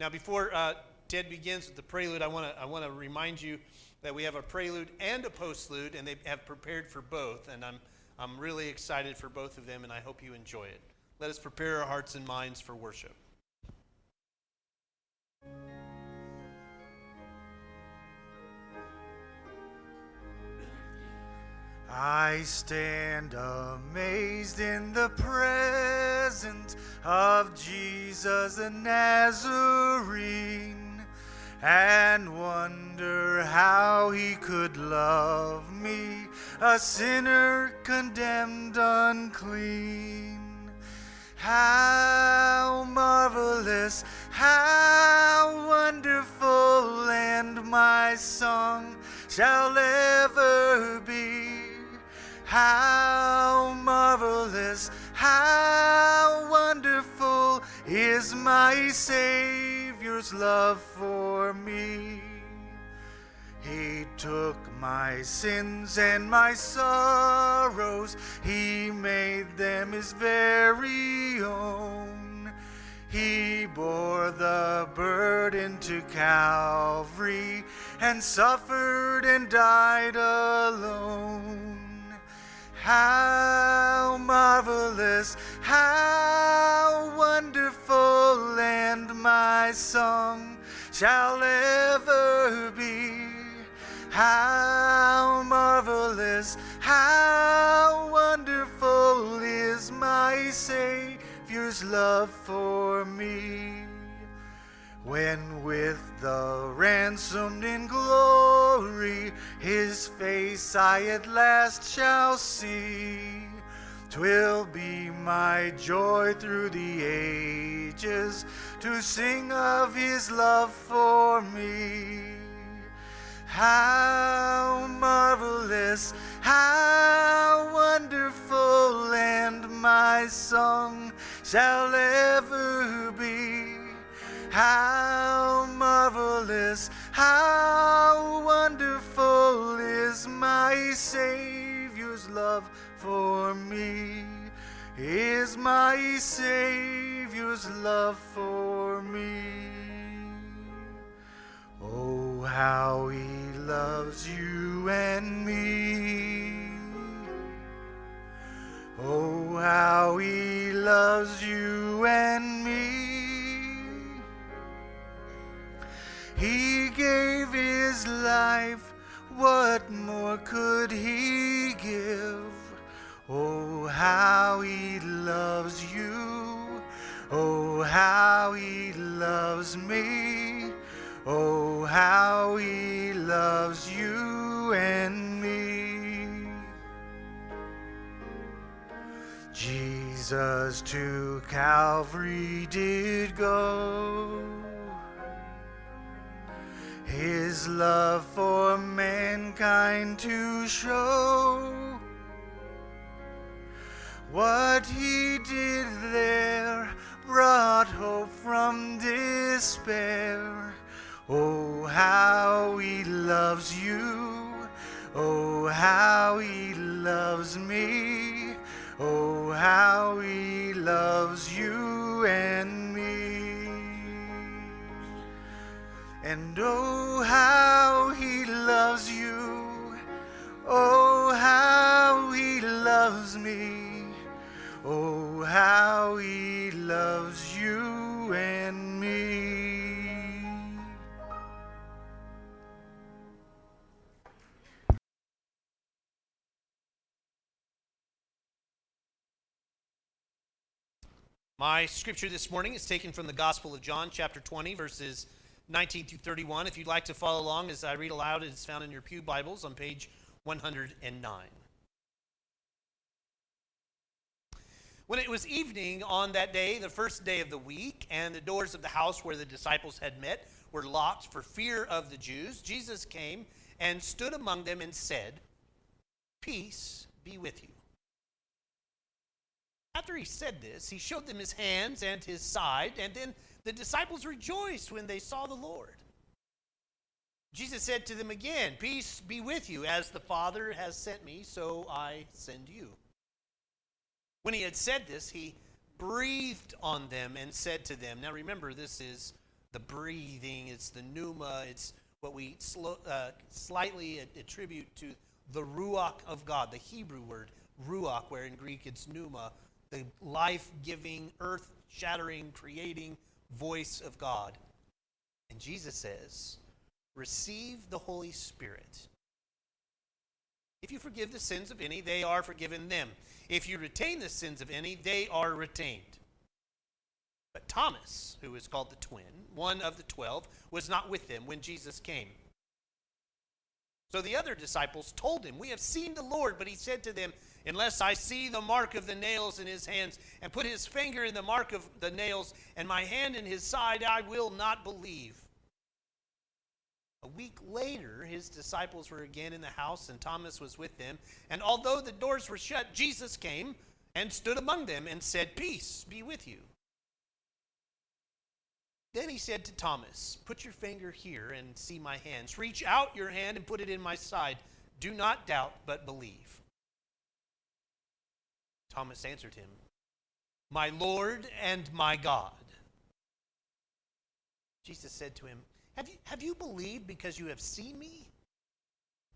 Now, before uh, Ted begins with the prelude, I want to I want to remind you that we have a prelude and a postlude, and they have prepared for both. And I'm I'm really excited for both of them, and I hope you enjoy it. Let us prepare our hearts and minds for worship. I stand amazed in the presence of Jesus the Nazarene and wonder how he could love me, a sinner condemned unclean. How marvelous, how wonderful, and my song shall ever be. How marvelous, how wonderful is my Savior's love for me. He took my sins and my sorrows, He made them His very own. He bore the burden to Calvary and suffered and died alone. How marvelous, how wonderful, and my song shall ever be. How marvelous, how wonderful is my Savior's love for me. When with the ransomed in glory his face I at last shall see, twill be my joy through the ages to sing of his love for me. How marvelous, how wonderful, and my song shall ever be. How marvelous, how wonderful is my Savior's love for me. Is my Savior's love for me. Oh, how he loves you and me. Oh, how he loves you and what more could he give? Oh, how he loves you. Oh, how he loves me. Oh, how he loves you and me. Jesus to Calvary did go his love for mankind to show. What he did there brought hope from despair. Oh, how he loves you. Oh, how he loves me. Oh, how he loves you and me. And oh, how he loves you. Oh, how he loves me. Oh, how he loves you and me. My scripture this morning is taken from the Gospel of John, chapter 20, verses 19 through 31. If you'd like to follow along as I read aloud, it's found in your Pew Bibles on page 109. When it was evening on that day, the first day of the week, and the doors of the house where the disciples had met were locked for fear of the Jews, Jesus came and stood among them and said, Peace be with you. After he said this, he showed them his hands and his side, and then the disciples rejoiced when they saw the Lord. Jesus said to them again, Peace be with you. As the Father has sent me, so I send you. When he had said this, he breathed on them and said to them, Now remember, this is the breathing, it's the pneuma, it's what we slow, uh, slightly attribute to the ruach of God, the Hebrew word ruach, where in Greek it's pneuma, the life giving, earth shattering, creating voice of God. And Jesus says, Receive the Holy Spirit. If you forgive the sins of any, they are forgiven them. If you retain the sins of any, they are retained. But Thomas, who is called the twin, one of the twelve, was not with them when Jesus came. So the other disciples told him, We have seen the Lord. But he said to them, Unless I see the mark of the nails in his hands, and put his finger in the mark of the nails, and my hand in his side, I will not believe. A week later, his disciples were again in the house, and Thomas was with them. And although the doors were shut, Jesus came and stood among them and said, Peace be with you. Then he said to Thomas, Put your finger here and see my hands. Reach out your hand and put it in my side. Do not doubt, but believe. Thomas answered him, My Lord and my God. Jesus said to him, Have you, have you believed because you have seen me?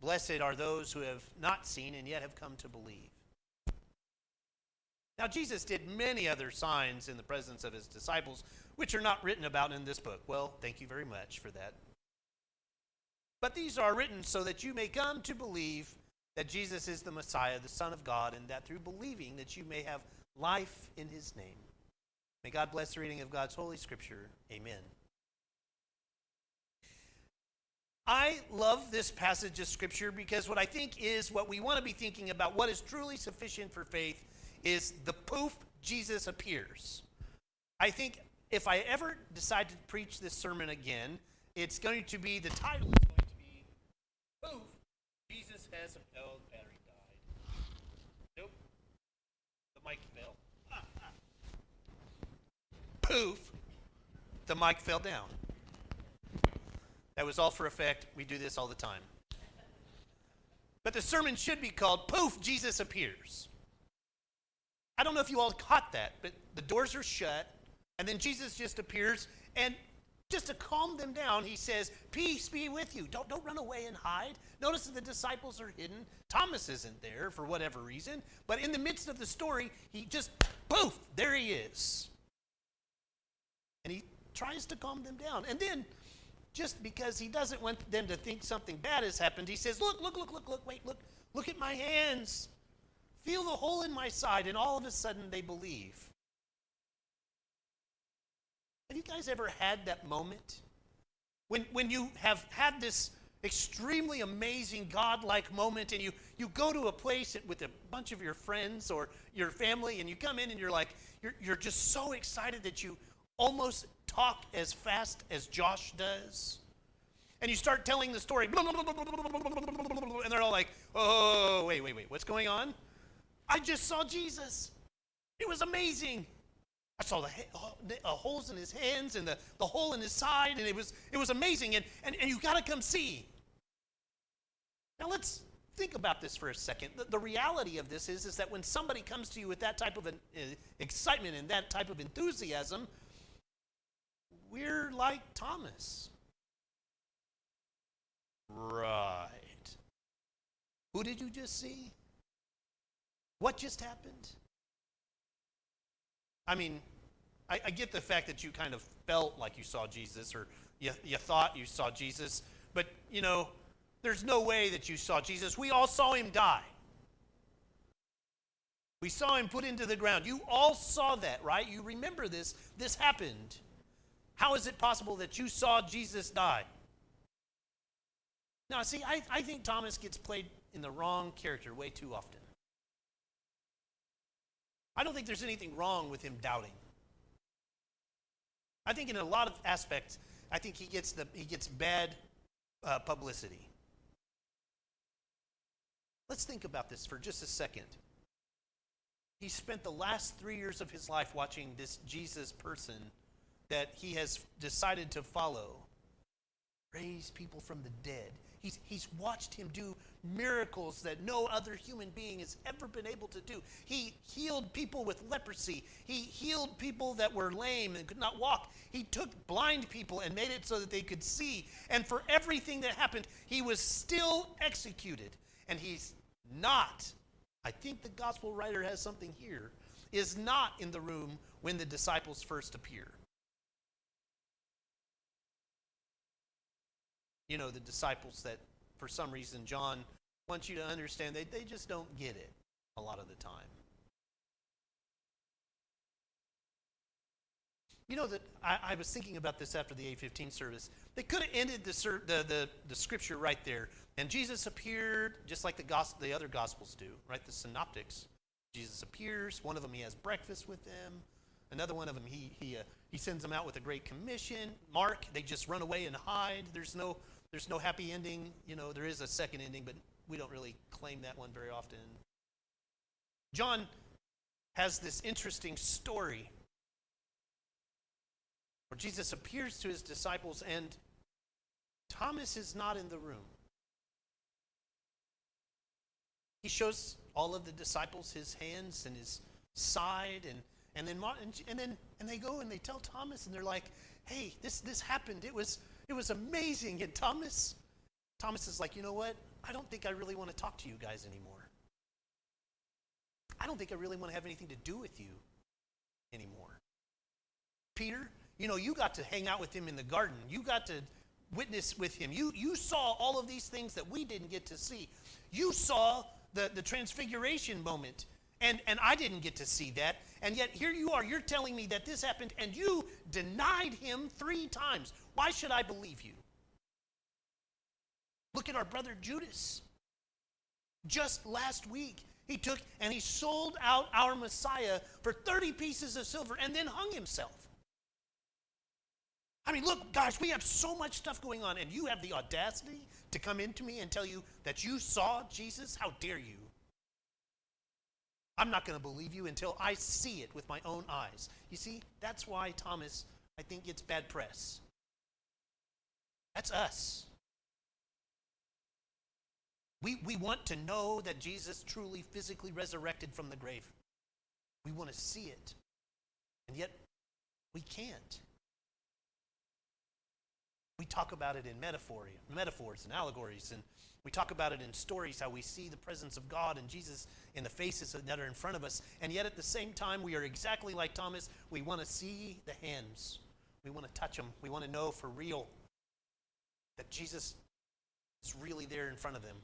Blessed are those who have not seen and yet have come to believe. Now, Jesus did many other signs in the presence of his disciples which are not written about in this book. Well, thank you very much for that. But these are written so that you may come to believe that Jesus is the Messiah, the Son of God, and that through believing that you may have life in his name. May God bless the reading of God's holy scripture. Amen. I love this passage of scripture because what I think is what we want to be thinking about, what is truly sufficient for faith, is the poof Jesus appears. I think if I ever decide to preach this sermon again, it's going to be the title is going to be Poof, Jesus has a battery died. Nope. The mic fell. Poof, the mic fell down. That was all for effect. We do this all the time. But the sermon should be called Poof, Jesus Appears. I don't know if you all caught that, but the doors are shut. And then Jesus just appears and just to calm them down, he says, Peace be with you. Don't, don't run away and hide. Notice that the disciples are hidden. Thomas isn't there for whatever reason. But in the midst of the story, he just, poof, there he is. And he tries to calm them down. And then, just because he doesn't want them to think something bad has happened, he says, Look, look, look, look, look, wait, look, look at my hands. Feel the hole in my side. And all of a sudden, they believe. Have you guys ever had that moment? When, when you have had this extremely amazing God-like moment and you, you go to a place with a bunch of your friends or your family and you come in and you're like, you're, you're just so excited that you almost talk as fast as Josh does. And you start telling the story, and they're all like, oh, wait, wait, wait, what's going on? I just saw Jesus. It was amazing. I saw the, the uh, holes in his hands and the, the hole in his side, and it was, it was amazing. And, and, and you got to come see. Now let's think about this for a second. The, the, reality of this is, is that when somebody comes to you with that type of an, uh, excitement and that type of enthusiasm, we're like Thomas. Right. Who did you just see? What just happened? I mean, I, I, get the fact that you kind of felt like you saw Jesus or you, you thought you saw Jesus, but you know, there's no way that you saw Jesus. We all saw him die. We saw him put into the ground. You all saw that, right? You remember this. This happened. How is it possible that you saw Jesus die? Now, see, I, I think Thomas gets played in the wrong character way too often. I don't think there's anything wrong with him doubting. I think in a lot of aspects, I think he gets the he gets bad uh, publicity. Let's think about this for just a second. He spent the last three years of his life watching this Jesus person that he has decided to follow raise people from the dead. He's, he's watched him do miracles that no other human being has ever been able to do. He healed people with leprosy. He healed people that were lame and could not walk. He took blind people and made it so that they could see. And for everything that happened, he was still executed. And he's not, I think the gospel writer has something here, is not in the room when the disciples first appear. You know, the disciples that for some reason John wants you to understand they, they just don't get it a lot of the time. You know that I, I was thinking about this after the A15 service. They could have ended the, the, the, the scripture right there. And Jesus appeared just like the, gos- the other gospels do, right? The synoptics. Jesus appears. One of them, he has breakfast with them. Another one of them, he, he, uh, he sends them out with a great commission. Mark, they just run away and hide. There's no, there's no happy ending. You know, there is a second ending, but we don't really claim that one very often. John has this interesting story where Jesus appears to his disciples and Thomas is not in the room. He shows all of the disciples his hands and his side and and then and then and they go and they tell Thomas and they're like, "Hey, this this happened. It was it was amazing." And Thomas Thomas is like, "You know what? I don't think I really want to talk to you guys anymore. I don't think I really want to have anything to do with you anymore." Peter, you know, you got to hang out with him in the garden. You got to witness with him. You you saw all of these things that we didn't get to see. You saw the, the transfiguration moment. And, and I didn't get to see that. And yet here you are, you're telling me that this happened and you denied him three times. Why should I believe you? Look at our brother Judas. Just last week, he took and he sold out our Messiah for 30 pieces of silver and then hung himself. I mean, look, guys, we have so much stuff going on, and you have the audacity to come into me and tell you that you saw Jesus? How dare you? I'm not going to believe you until I see it with my own eyes. You see, that's why Thomas, I think, gets bad press. That's us. We, we want to know that Jesus truly physically resurrected from the grave. We want to see it. And yet, we can't. We talk about it in metaphor, metaphors and allegories, and we talk about it in stories how we see the presence of God and Jesus in the faces that are in front of us. And yet, at the same time, we are exactly like Thomas. We want to see the hands, we want to touch them, we want to know for real that Jesus is really there in front of them.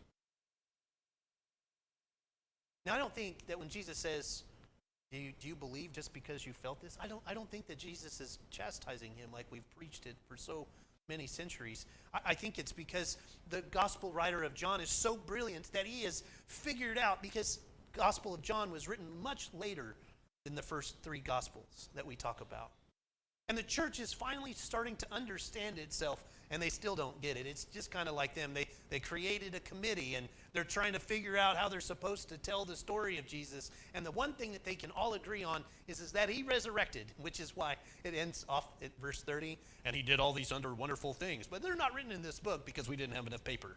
Now, I don't think that when Jesus says, do you, do you believe just because you felt this? I don't, I don't think that Jesus is chastising him like we've preached it for so many centuries. I, I think it's because the gospel writer of John is so brilliant that he has figured out, because Gospel of John was written much later than the first three gospels that we talk about. And the church is finally starting to understand itself, and they still don't get it. It's just kind of like them. They, they created a committee, and they're trying to figure out how they're supposed to tell the story of Jesus. And the one thing that they can all agree on is, is that he resurrected, which is why it ends off at verse 30, and he did all these under wonderful things. But they're not written in this book because we didn't have enough paper.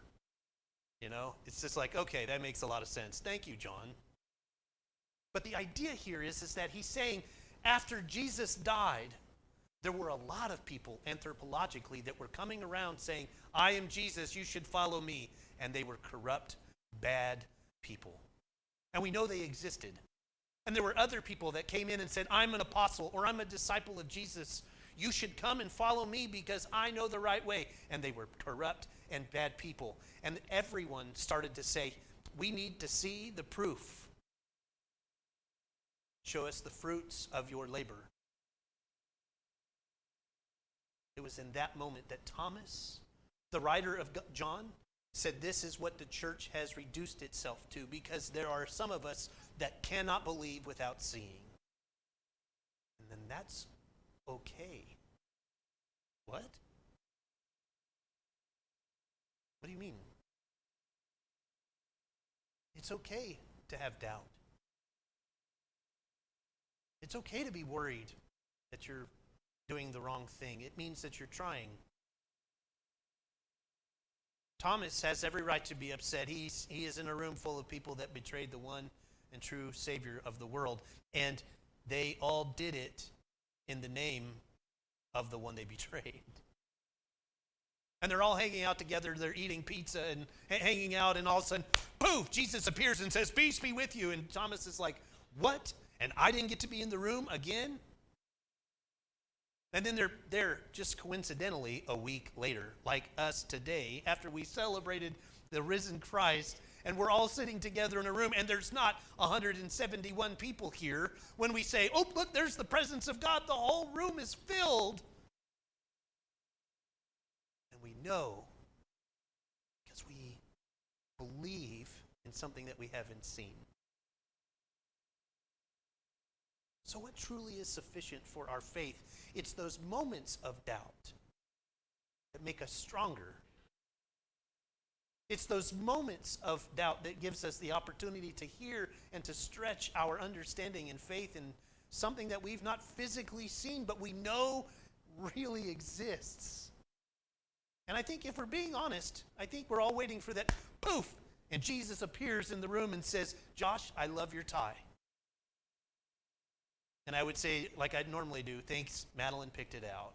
You know, it's just like, okay, that makes a lot of sense. Thank you, John. But the idea here is, is that he's saying after Jesus died, there were a lot of people anthropologically that were coming around saying, I am Jesus, you should follow me. And they were corrupt, bad people. And we know they existed. And there were other people that came in and said, I'm an apostle or I'm a disciple of Jesus. You should come and follow me because I know the right way. And they were corrupt and bad people. And everyone started to say, We need to see the proof. Show us the fruits of your labor. It was in that moment that Thomas, the writer of John, said this is what the church has reduced itself to because there are some of us that cannot believe without seeing. And then that's okay. What? What do you mean? It's okay to have doubt. It's okay to be worried that you're doing the wrong thing. It means that you're trying. Thomas has every right to be upset. He's, he is in a room full of people that betrayed the one and true Savior of the world. And they all did it in the name of the one they betrayed. And they're all hanging out together. They're eating pizza and hanging out, and all of a sudden, poof, Jesus appears and says, Peace be with you. And Thomas is like, What? And I didn't get to be in the room again? And then they're there just coincidentally a week later, like us today, after we celebrated the risen Christ, and we're all sitting together in a room, and there's not 171 people here. When we say, Oh, look, there's the presence of God, the whole room is filled And we know because we believe in something that we haven't seen. So, what truly is sufficient for our faith? It's those moments of doubt that make us stronger. It's those moments of doubt that gives us the opportunity to hear and to stretch our understanding and faith in something that we've not physically seen, but we know really exists. And I think if we're being honest, I think we're all waiting for that poof, and Jesus appears in the room and says, Josh, I love your tie. And I would say, like I normally do, thanks, Madeline picked it out.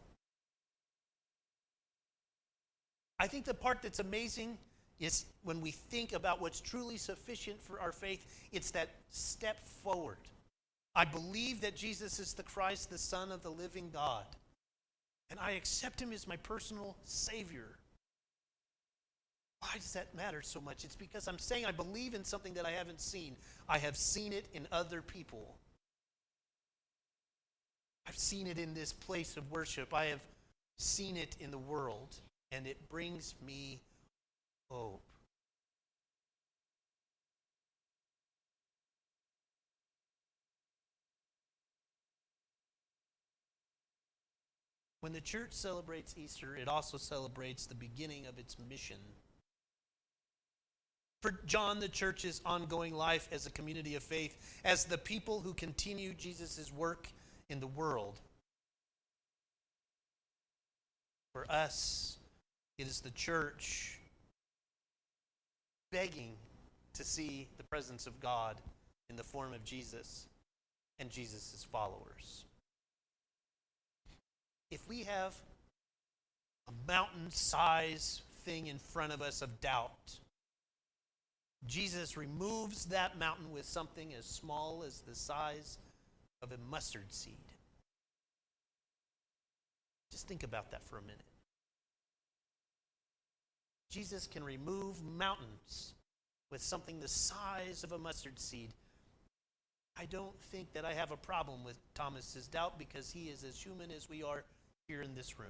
I think the part that's amazing is when we think about what's truly sufficient for our faith, it's that step forward. I believe that Jesus is the Christ, the Son of the living God and I accept him as my personal Savior. Why does that matter so much? It's because I'm saying I believe in something that I haven't seen. I have seen it in other people. I've seen it in this place of worship. I have seen it in the world, and it brings me hope. When the church celebrates Easter, it also celebrates the beginning of its mission. For John, the church's ongoing life as a community of faith, as the people who continue Jesus' work in the world. For us, it is the church begging to see the presence of God in the form of Jesus and Jesus' followers if we have a mountain size thing in front of us of doubt, Jesus removes that mountain with something as small as the size of a mustard seed. Just think about that for a minute. Jesus can remove mountains with something the size of a mustard seed. I don't think that I have a problem with Thomas's doubt because he is as human as we are here in this room.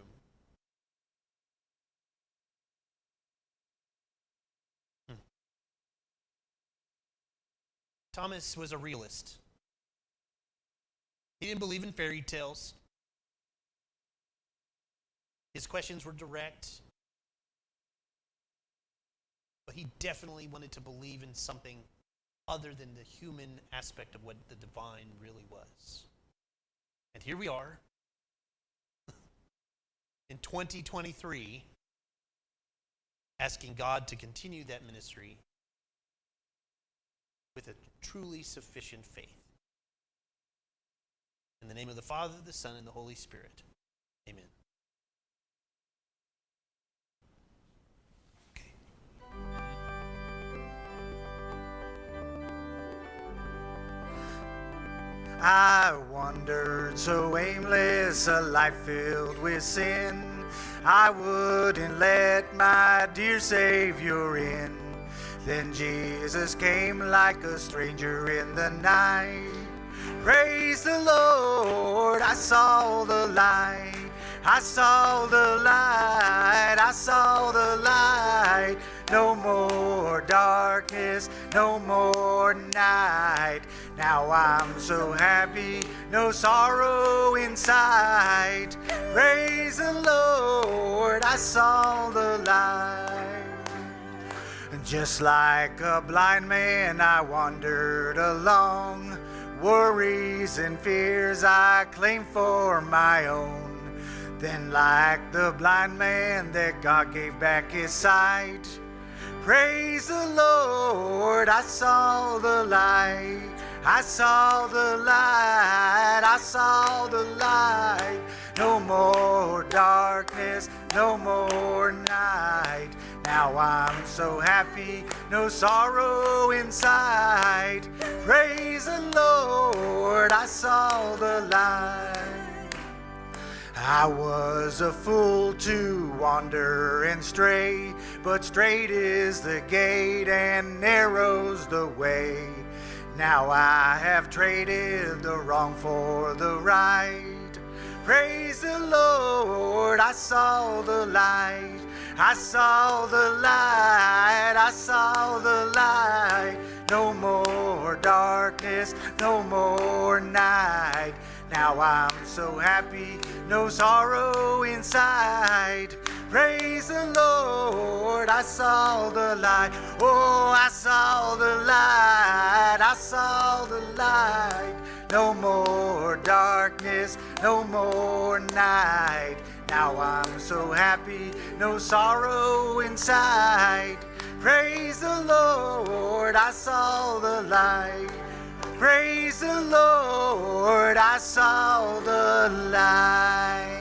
Hmm. Thomas was a realist. He didn't believe in fairy tales. His questions were direct. But he definitely wanted to believe in something other than the human aspect of what the divine really was. And here we are, in 2023 asking God to continue that ministry with a truly sufficient faith. In the name of the Father, the Son, and the Holy Spirit. Amen. I wandered so aimless, a life filled with sin. I wouldn't let my dear Savior in. Then Jesus came like a stranger in the night. Praise the Lord, I saw the light. I saw the light, I saw the light. No more darkness, no more night. Now I'm so happy, no sorrow inside. Praise the Lord, I saw the light. Just like a blind man, I wandered along. Worries and fears I claim for my own. Then, like the blind man, that God gave back his sight. Praise the Lord, I saw the light. I saw the light, I saw the light. No more darkness, no more night. Now I'm so happy, no sorrow inside. Praise the Lord, I saw the light. I was a fool to wander and stray, but straight is the gate and narrow's the way. Now I have traded the wrong for the right. Praise the Lord, I saw the light. I saw the light, I saw the light. No more darkness, no more night. Now I'm so happy, no sorrow inside. Praise the Lord, I saw the light. Oh, I saw the light, I saw the light. No more darkness, no more night. Now I'm so happy, no sorrow inside. Praise the Lord, I saw the light. Praise the Lord, I saw the light.